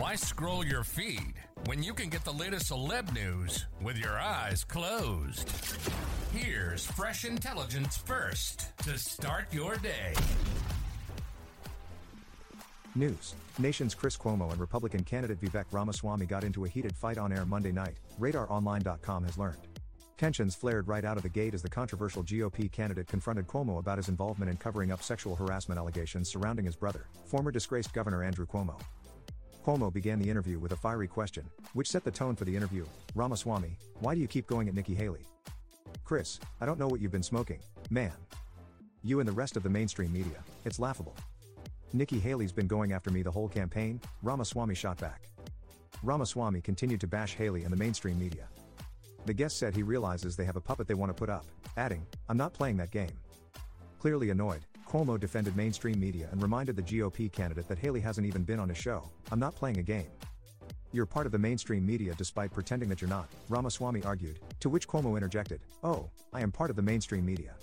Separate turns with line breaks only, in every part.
Why scroll your feed when you can get the latest celeb news with your eyes closed? Here's fresh intelligence first to start your day.
News. Nation's Chris Cuomo and Republican candidate Vivek Ramaswamy got into a heated fight on air Monday night, RadarOnline.com has learned. Tensions flared right out of the gate as the controversial GOP candidate confronted Cuomo about his involvement in covering up sexual harassment allegations surrounding his brother, former disgraced Governor Andrew Cuomo. Cuomo began the interview with a fiery question, which set the tone for the interview Ramaswamy, why do you keep going at Nikki Haley? Chris, I don't know what you've been smoking, man. You and the rest of the mainstream media, it's laughable. Nikki Haley's been going after me the whole campaign, Ramaswamy shot back. Ramaswamy continued to bash Haley and the mainstream media. The guest said he realizes they have a puppet they want to put up, adding, I'm not playing that game. Clearly annoyed, Cuomo defended mainstream media and reminded the GOP candidate that Haley hasn't even been on his show. I'm not playing a game. You're part of the mainstream media despite pretending that you're not, Ramaswamy argued, to which Cuomo interjected, Oh, I am part of the mainstream media.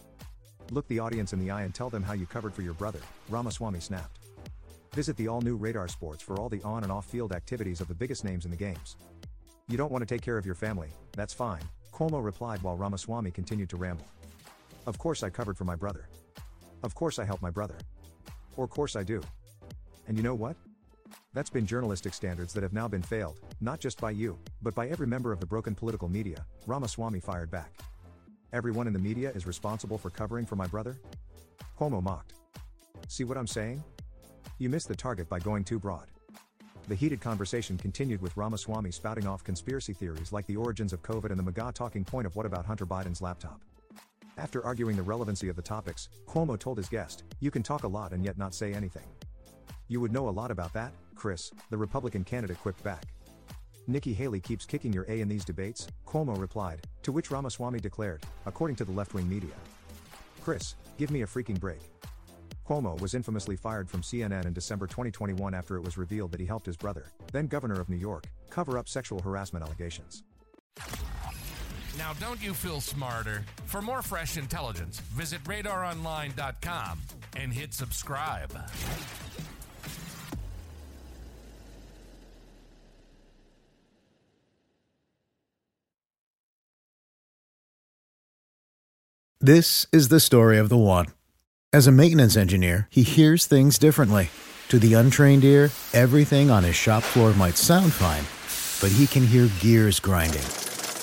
Look the audience in the eye and tell them how you covered for your brother, Ramaswamy snapped. Visit the all new Radar Sports for all the on and off field activities of the biggest names in the games. You don't want to take care of your family, that's fine, Cuomo replied while Ramaswamy continued to ramble. Of course I covered for my brother. Of course I help my brother. Or course I do. And you know what? That's been journalistic standards that have now been failed, not just by you, but by every member of the broken political media, Ramaswamy fired back. Everyone in the media is responsible for covering for my brother? Cuomo mocked. See what I'm saying? You missed the target by going too broad. The heated conversation continued with Ramaswamy spouting off conspiracy theories like the origins of COVID and the MAGA talking point of what about Hunter Biden's laptop. After arguing the relevancy of the topics, Cuomo told his guest, You can talk a lot and yet not say anything. You would know a lot about that, Chris, the Republican candidate quipped back. Nikki Haley keeps kicking your A in these debates, Cuomo replied, to which Ramaswamy declared, according to the left wing media. Chris, give me a freaking break. Cuomo was infamously fired from CNN in December 2021 after it was revealed that he helped his brother, then governor of New York, cover up sexual harassment allegations.
Now, don't you feel smarter? For more fresh intelligence, visit radaronline.com and hit subscribe.
This is the story of the one. As a maintenance engineer, he hears things differently. To the untrained ear, everything on his shop floor might sound fine, but he can hear gears grinding